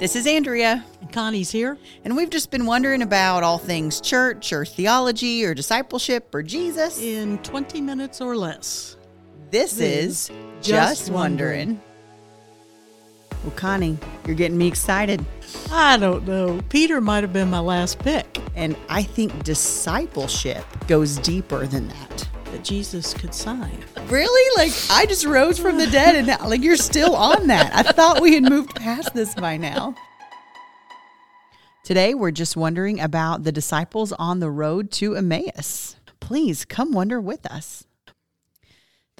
This is Andrea, And Connie's here. and we've just been wondering about all things church or theology or discipleship or Jesus. In 20 minutes or less. This This is Just Wondering. Wondering. Well, Connie, you're getting me excited. I don't know. Peter might have been my last pick And I think discipleship goes deeper than that. That Jesus could sign. Really? Like, I just rose from the dead and now, like, you're still on that. I thought we had moved past this by now. Today, we're just wondering about the disciples on the road to Emmaus. Please come wonder with us.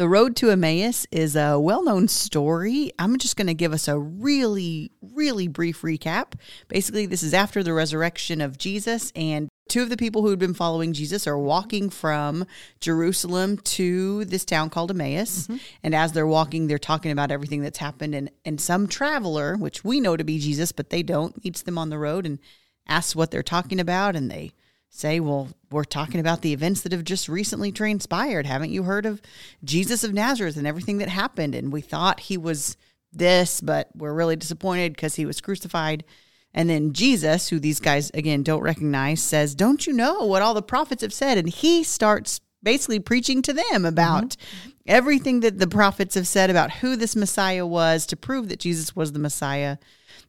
The Road to Emmaus is a well known story. I'm just going to give us a really, really brief recap. Basically, this is after the resurrection of Jesus, and two of the people who had been following Jesus are walking from Jerusalem to this town called Emmaus. Mm-hmm. And as they're walking, they're talking about everything that's happened. And, and some traveler, which we know to be Jesus, but they don't, meets them on the road and asks what they're talking about. And they say, Well, we're talking about the events that have just recently transpired. Haven't you heard of Jesus of Nazareth and everything that happened? And we thought he was this, but we're really disappointed because he was crucified. And then Jesus, who these guys again don't recognize, says, Don't you know what all the prophets have said? And he starts basically preaching to them about mm-hmm. everything that the prophets have said about who this Messiah was to prove that Jesus was the Messiah.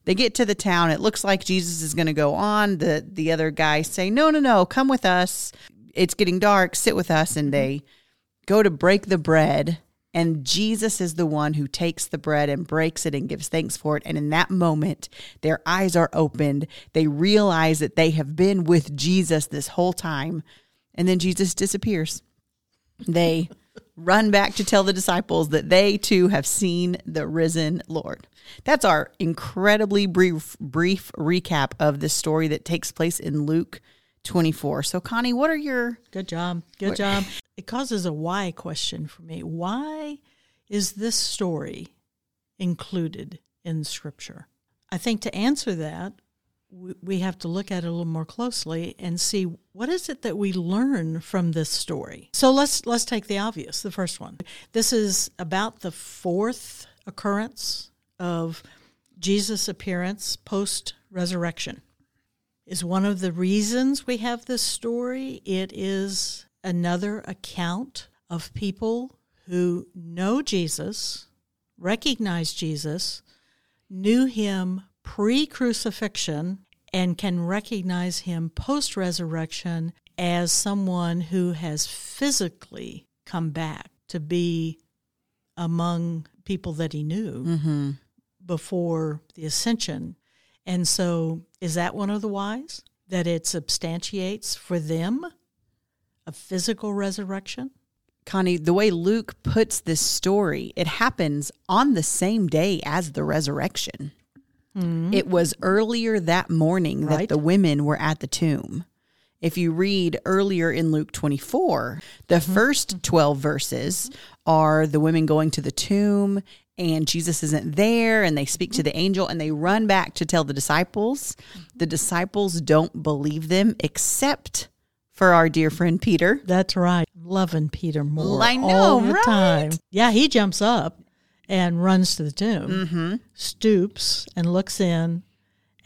They get to the town. It looks like Jesus is going to go on. The the other guys say, "No, no, no, come with us. It's getting dark. Sit with us." And mm-hmm. they go to break the bread, and Jesus is the one who takes the bread and breaks it and gives thanks for it. And in that moment, their eyes are opened. They realize that they have been with Jesus this whole time. And then Jesus disappears. They run back to tell the disciples that they too have seen the risen Lord. That's our incredibly brief brief recap of this story that takes place in Luke 24. So Connie, what are your Good job. Good job. It causes a why question for me. Why is this story included in Scripture? I think to answer that, we- have to look at it a little more closely and see what is it that we learn from this story. So let's let's take the obvious, the first one. This is about the fourth occurrence of Jesus' appearance post resurrection is one of the reasons we have this story. It is another account of people who know Jesus, recognize Jesus, knew him pre crucifixion, and can recognize him post resurrection as someone who has physically come back to be among people that he knew mm-hmm. before the ascension. And so, is that one of the whys? That it substantiates for them a physical resurrection? Connie, the way Luke puts this story, it happens on the same day as the resurrection. Mm-hmm. It was earlier that morning that the women were at the tomb. If you read earlier in Luke 24, the mm-hmm. first 12 verses are the women going to the tomb and Jesus isn't there and they speak to the angel and they run back to tell the disciples. The disciples don't believe them except for our dear friend Peter. That's right. Loving Peter more I know, all the right? time. Yeah, he jumps up and runs to the tomb, mm-hmm. stoops and looks in,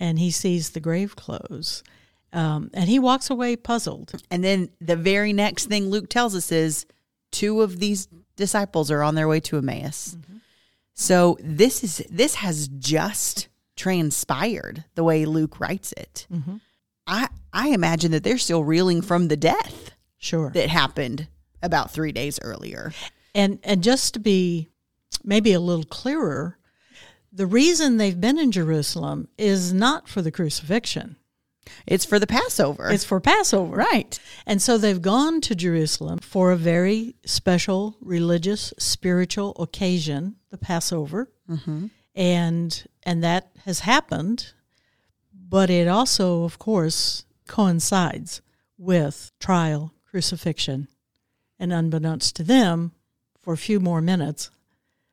and he sees the grave clothes. Um, and he walks away puzzled. And then the very next thing Luke tells us is two of these disciples are on their way to Emmaus. Mm-hmm. So this is this has just transpired the way Luke writes it. Mm-hmm. I I imagine that they're still reeling from the death Sure. that happened about 3 days earlier. And and just to be maybe a little clearer, the reason they've been in Jerusalem is not for the crucifixion. It's for the Passover. It's for Passover. right. And so they've gone to Jerusalem for a very special religious, spiritual occasion, the Passover. Mm-hmm. And and that has happened, but it also, of course, coincides with trial, crucifixion, and unbeknownst to them, for a few more minutes,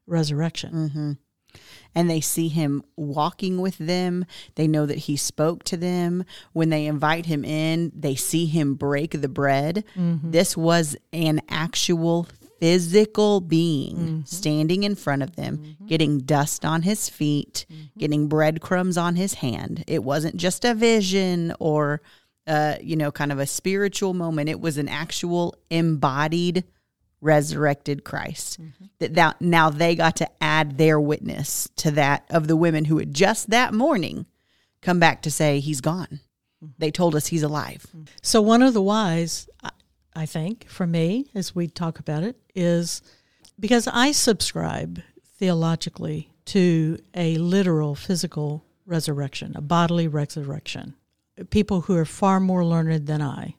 resurrection. Mm-hmm. and they see him walking with them. They know that he spoke to them. When they invite him in, they see him break the bread. Mm-hmm. This was an actual physical being mm-hmm. standing in front of them, getting dust on his feet, getting breadcrumbs on his hand. It wasn't just a vision or, uh, you know, kind of a spiritual moment. It was an actual embodied resurrected Christ. That that now they got to add their witness to that of the women who had just that morning come back to say he's gone. They told us he's alive. So one of the whys, I- I think, for me, as we talk about it, is because I subscribe theologically to a literal physical resurrection, a bodily resurrection. People who are far more learned than I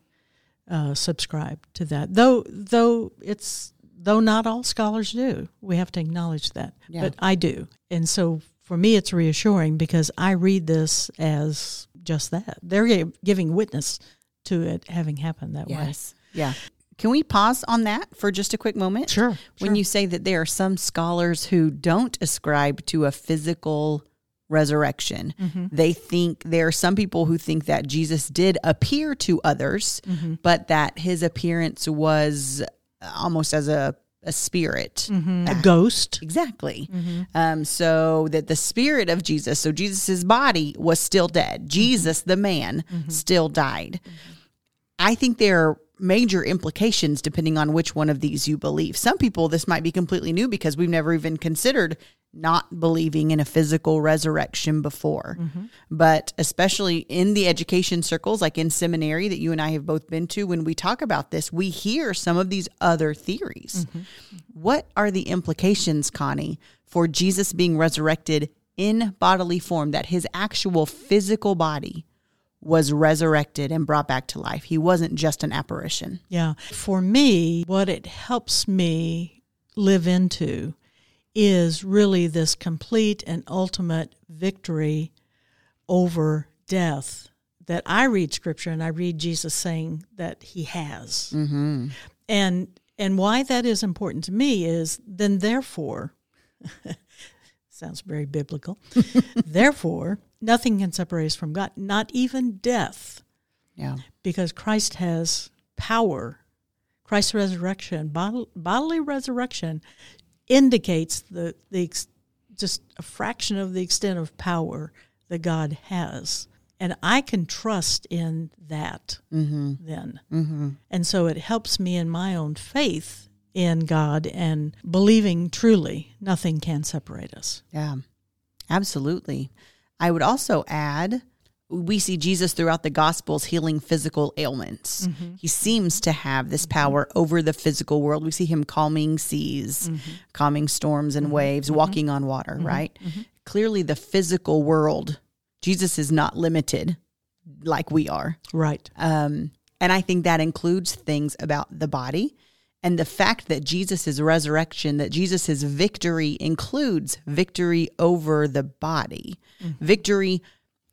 uh, subscribe to that, though. Though it's though not all scholars do. We have to acknowledge that, Yeah. but I do, and so for me, it's reassuring because I read this as just that. They're giving witness to it having happened that way. Yeah. Can we pause on that for just a quick moment? Sure. When you say that there are some scholars who don't ascribe to a physical resurrection, mm-hmm. they think there are some people who think that Jesus did appear to others, mm-hmm. but that his appearance was almost as a, a spirit. Mm-hmm. a ghost. Exactly. Um, so that the spirit of Jesus, so Jesus's body was still dead. Jesus, the man, still died. I think there are major implications depending on which one of these you believe. Some people, this might be completely new because we've never even considered not believing in a physical resurrection before. Mm-hmm. But especially in the education circles, like in seminary that you and I have both been to, when we talk about this, we hear some of these other theories. Mm-hmm. What are the implications, Connie, for Jesus being resurrected in bodily form, that his actual physical body was resurrected and brought back to life? He wasn't just an apparition. Yeah. For me, what it helps me live into is really this complete and ultimate victory over death that I read scripture and I read Jesus saying that he has. Mm-hmm. And and why that is important to me is then therefore sounds very biblical. therefore, nothing can separate us from God, not even death Yeah. because Christ has power. Christ's resurrection, bod- bodily resurrection, indicates the the ex- just a fraction of the extent of power that God has, and I can trust in that. Mm-hmm. Then, mm-hmm. and so it helps me in my own faith in God and believing truly nothing can separate us. Yeah, absolutely. I would also add we see Jesus throughout the Gospels healing physical ailments. Mm-hmm. He seems to have this mm-hmm. power over the physical world. We see him calming seas, mm-hmm. calming storms and waves, walking on water, right? Clearly, the physical world, Jesus is not limited like we are. Right. Um, and I think that includes things about the body and the fact that Jesus' resurrection, that Jesus' victory includes victory over the body. Mm-hmm. Victory,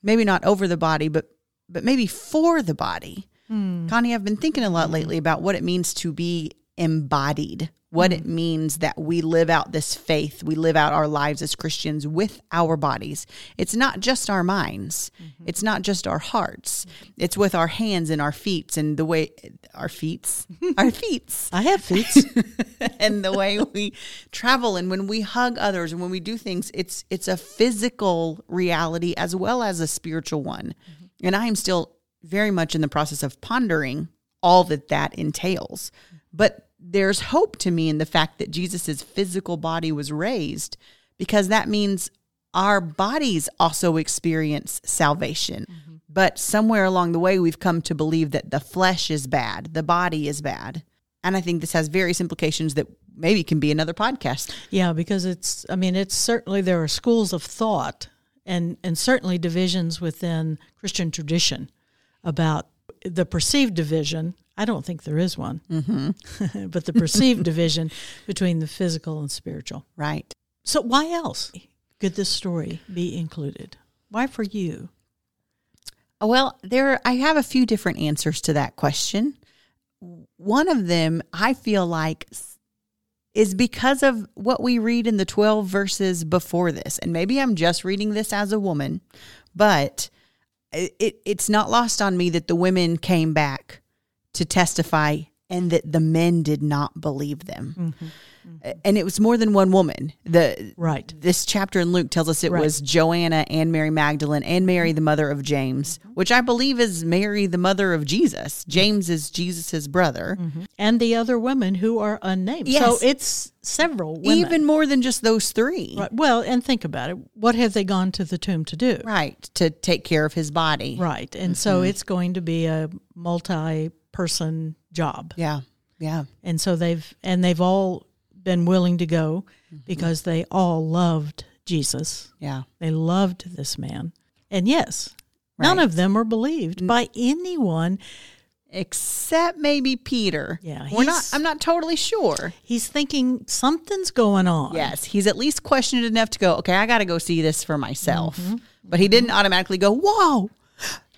maybe not over the body, but but maybe for the body. Hmm. Connie, I've been thinking a lot hmm. lately about what it means to be embodied, what it mm. means that we live out this faith, we live out our lives as Christians with our bodies. It's not just our minds, mm-hmm. it's not just our hearts, mm-hmm. it's with our hands and our feet and the way our feet, our feet, I have feet. and the way we travel and when we hug others and when we do things it's it's a physical reality as well as a spiritual one. Mm-hmm. And i am still very much in the process of pondering all that that entails. But there's hope to me in the fact that jesus' physical body was raised because that means our bodies also experience salvation mm-hmm. but somewhere along the way we've come to believe that the flesh is bad the body is bad and I think this has various implications that maybe can be another podcast. Yeah, because it's, I mean, it's certainly, there are schools of thought and, and certainly divisions within Christian tradition about the perceived division. I don't think there is one, mm-hmm. but the perceived division between the physical and spiritual. Right. So, why else could this story be included? Why for you? Well, there I have a few different answers to that question. One of them I feel like is because of what we read in the 12 verses before this. And maybe I'm just reading this as a woman, but it, it it's not lost on me that the women came back to testify and that the men did not believe them. Mm-hmm. And it was more than one woman. The Right. this chapter in Luke tells us it Right. was Joanna and Mary Magdalene and Mary the mother of James, mm-hmm. which I believe is Mary the mother of Jesus. James is Jesus's brother. Mm-hmm. And the other women who are unnamed. Yes. So it's several women. Even more than just those three. Right. Well, and think about it. What have they gone to the tomb to do? Right, to take care of his body. Right. And Mm-hmm. so it's going to be a multi person job. Yeah. Yeah. And so they've and they've all been willing to go Mm-hmm. because they all loved Jesus. Yeah. They loved this man. And yes, none of them are believed by anyone. Except maybe Peter. Yeah, We're not I'm not totally sure. He's thinking something's going on. Yes, he's at least questioned enough to go, okay, I got to go see this for myself. Mm-hmm. But he didn't automatically go, whoa,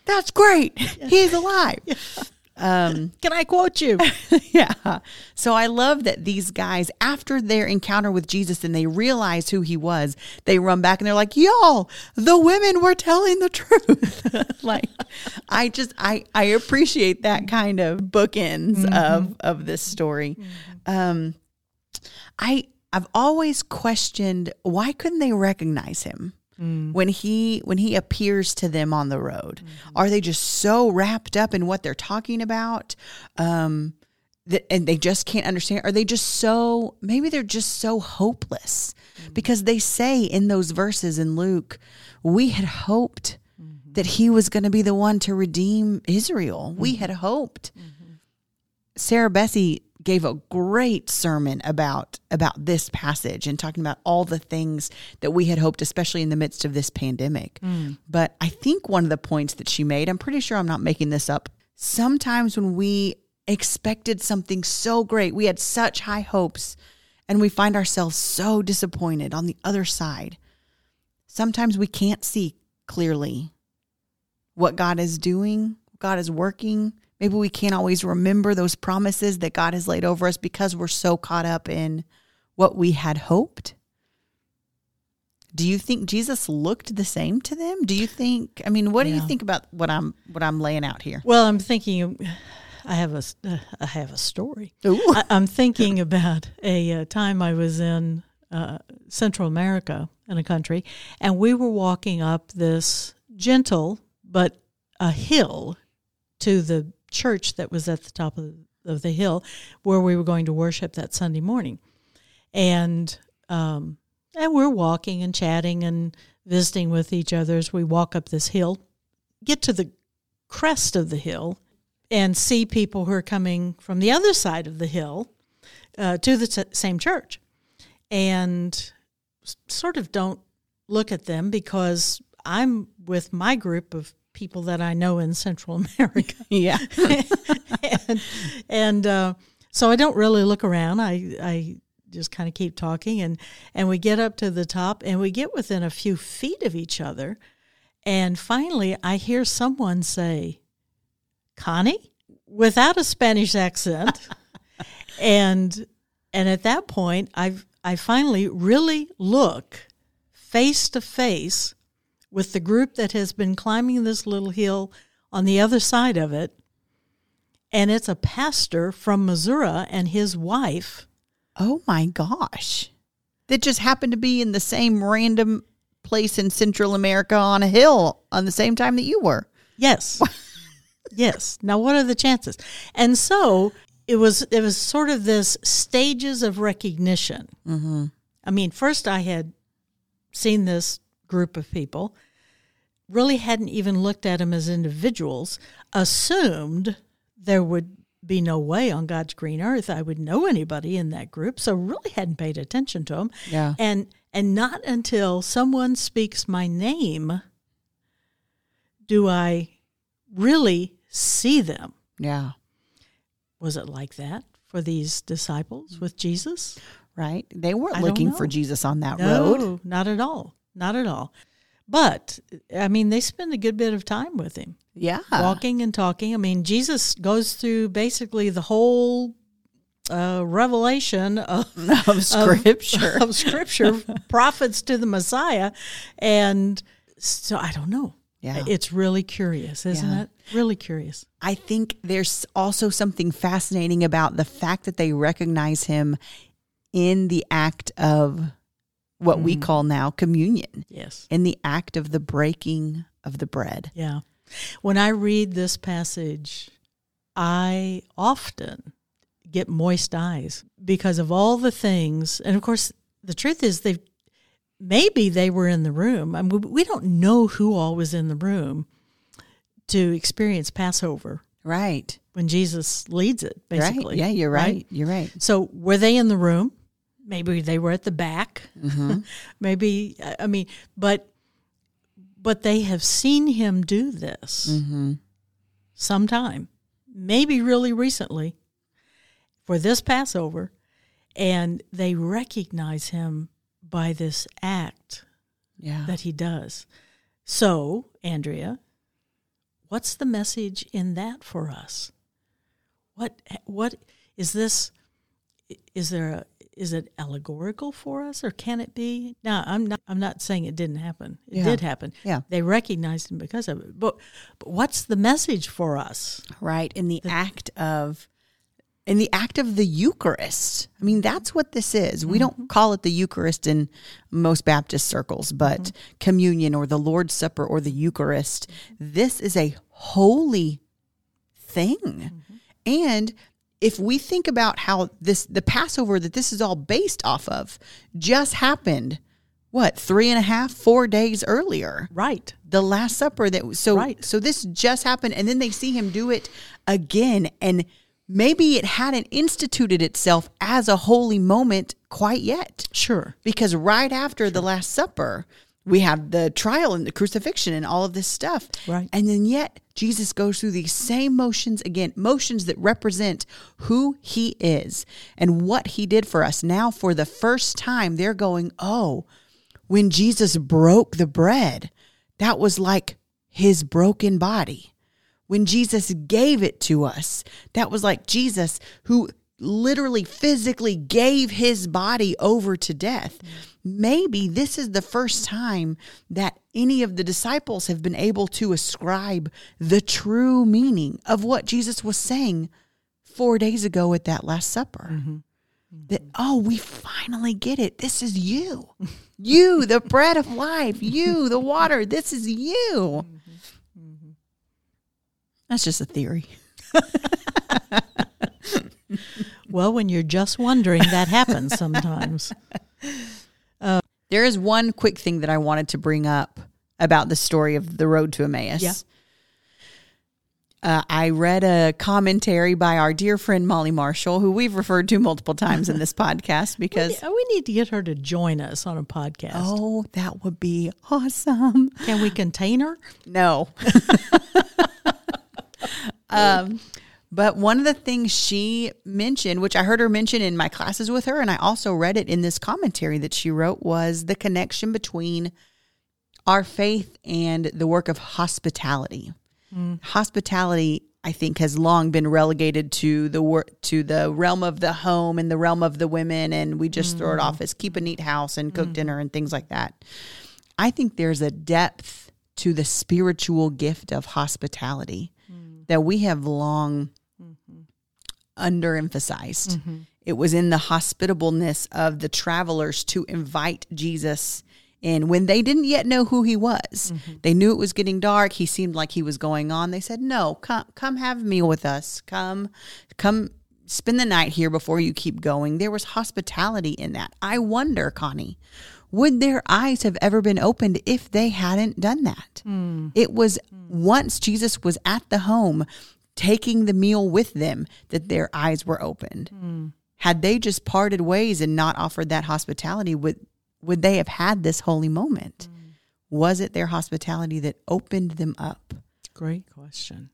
that's great. He's alive. Um, Can I quote you? yeah. So I love that these guys, after their encounter with Jesus and they realize who he was, they run back and they're like, y'all, the women were telling the truth. like, I just, I, I appreciate that kind of bookends of, of this story. Um, I, I've always questioned why couldn't they recognize him? Mm. when he when he appears to them on the road. Mm-hmm. Are they just so wrapped up in what they're talking about um that and they just can't understand? Are they just so maybe they're just so hopeless mm-hmm. because they say in those verses in Luke we had hoped mm-hmm. that he was going to be the one to redeem Israel. We had hoped. Sarah Bessey gave a great sermon about about this passage and talking about all the things that we had hoped especially in the midst of this pandemic. Mm. But I think one of the points that she made, I'm pretty sure I'm not making this up. Sometimes when we expected something so great, we had such high hopes and we find ourselves so disappointed on the other side. Sometimes we can't see clearly what God is doing, God is working. Maybe we can't always remember those promises that God has laid over us because we're so caught up in what we had hoped. Do you think Jesus looked the same to them? Do you think I mean what do you think about what I'm what I'm laying out here? Well, I'm thinking. I have a uh, I have a story. Ooh. I, I'm thinking about a, uh time I was in uh, Central America in a country, and we were walking up this gentle but a hill to the church that was at the top of the, of the hill where we were going to worship that Sunday morning, and um, and we're walking and chatting and visiting with each other as we walk up this hill, get to the crest of the hill, and see people who are coming from the other side of the hill uh, to the t- same church, and sort of don't look at them because I'm with my group of people that I know in Central America, yeah. and, and uh, so I don't really look around. I I just kind of keep talking, and and we get up to the top, and we get within a few feet of each other, and finally I hear someone say, "Connie," without a Spanish accent, and and at that point I I finally really look face to face with the group that has been climbing this little hill on the other side of it. And it's a pastor from Missouri and his wife. Oh my gosh. That just happened to be in the same random place in Central America on a hill on the same time that you were. Yes. yes. Now what are the chances? And so it was it was sort of this stages of recognition. Mm-hmm. I mean, first I had seen this group of people, really hadn't even looked at them as individuals, assumed there would be no way on God's green earth I would know anybody in that group, so really hadn't paid attention to them. Yeah. And and not until someone speaks my name do I really see them. Yeah. Was it like that for these disciples with Jesus? Right? They weren't I looking for. Jesus on that No, road. not at all. Not at all. But I mean, they spend a good bit of time with him, Yeah. walking and talking. I mean, Jesus goes through basically the whole uh, revelation of, of scripture. of Scripture, prophets to the Messiah, and so I don't know. Yeah. It's really curious, isn't Yeah. it? Really curious. I think there's also something fascinating about the fact that they recognize him in the act of what we Mm. call now communion, Yes. in the act of the breaking of the bread. Yeah. When I read this passage, I often get moist eyes because of all the things. And of course, the truth is they maybe they were in the room. I mean, we don't know who all was in the room to experience Passover Right. when Jesus leads it, basically. Right. Yeah, you're right. You're right. So were they in the room? Maybe they were at the back. Mm-hmm. Maybe I mean, but but they have seen him do this Mm-hmm. sometime, maybe really recently, for this Passover, and they recognize him by this act Yeah. that he does. So, Andrea, what's the message in that for us? What what is this? Is there a is it allegorical for us, or can it be? Now, I'm not. I'm not saying it didn't happen. It Yeah. did happen. Yeah. they recognized him because of it. But but what's the message for us? right in the act of in the act of the eucharist i mean that's what this is we don't mm-hmm. call it the eucharist in most baptist circles but mm-hmm. communion or the lord's supper or the eucharist this is a holy thing mm-hmm. and if we think about how this the passover that this is all based off of just happened what three and a half four days earlier Right. the last supper that so Right. so this just happened and then they see him do it again and maybe it hadn't instituted itself as a holy moment quite yet Sure. because right after the last supper we have the trial and the crucifixion and all of this stuff Right. and then yet jesus goes through these same motions again motions that represent who he is and what he did for us now for the first time they're going oh when jesus broke the bread that was like his broken body when Jesus gave it to us. That was like Jesus who literally physically gave his body over to death. Maybe this is the first time that any of the disciples have been able to ascribe the true meaning of what Jesus was saying four days ago at that Last Supper. Mm-hmm. That, oh, we finally get it. This is you. You, the bread of life. You, the water. This is you. Mm-hmm. Mm-hmm. That's just a theory. Well, when you're just wondering, that happens sometimes. There is one quick thing that I wanted to bring up about the story of the road to Emmaus. Yeah. Uh, I read a commentary by our dear friend Molly Marshall, who we've referred to multiple times in this podcast because, we, we need to get her to join us on a podcast. oh, that would be awesome. Can we contain her? No. um, but one of the things she mentioned, which I heard her mention in my classes with her, and I also read it in this commentary that she wrote, was the connection between our faith and the work of hospitality. Mm. Hospitality, I think, has long been relegated to the work to the realm of the home and the realm of the women, and we just throw it off mm. as keep a neat house and cook mm. dinner and things like that. I think there's a depth to the spiritual gift of hospitality that we have long underemphasized. Mm-hmm. It was in the hospitableness of the travelers to invite Jesus in when they didn't yet know who he was. Mm-hmm. They knew it was getting dark. He seemed like he was going on. They said, "No, come come have a meal with us. Come come spend the night here before you keep going." There was hospitality in that. I wonder, Connie, would their eyes have ever been opened if they hadn't done that? Hmm. It was hmm. once Jesus was at the home taking the meal with them that their eyes were opened. Hmm. Had they just parted ways and not offered that hospitality, would would they have had this holy moment? Hmm. Was it their hospitality that opened them up? Great question.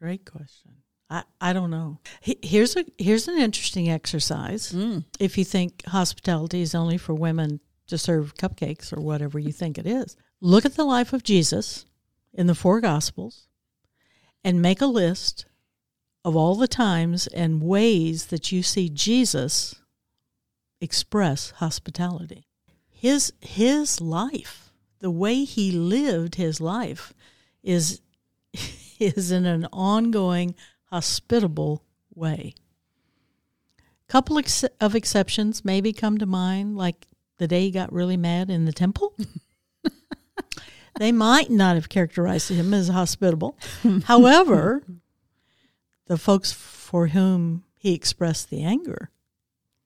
Great question. I, I don't know. Here's a here's an interesting exercise. Mm. If you think hospitality is only for women to serve cupcakes or whatever you think it is, look at the life of Jesus in the four Gospels, and make a list of all the times and ways that you see Jesus express hospitality. His his life the way he lived his life is is in an ongoing hospitable way. Couple ex- of exceptions maybe come to mind, like the day he got really mad in the temple. they might not have characterized him as hospitable. However, the folks for whom he expressed the anger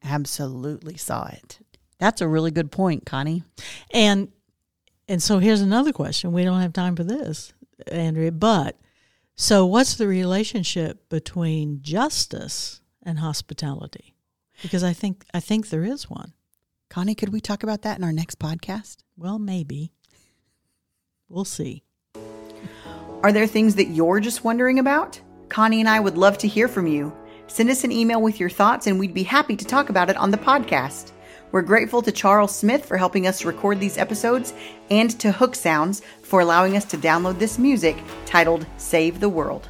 absolutely saw it. That's a really good point, Connie. And and so here's another question. We don't have time for this, Andrea, but so what's the relationship between justice and hospitality? Because I think I think there is one. Connie, could we talk about that in our next podcast? Well, maybe. We'll see. Are there things that you're just wondering about? Connie and I would love to hear from you. Send us an email with your thoughts and we'd be happy to talk about it on the podcast. We're grateful to Charles Smith for helping us record these episodes and to Hook Sounds for allowing us to download this music titled Save the World.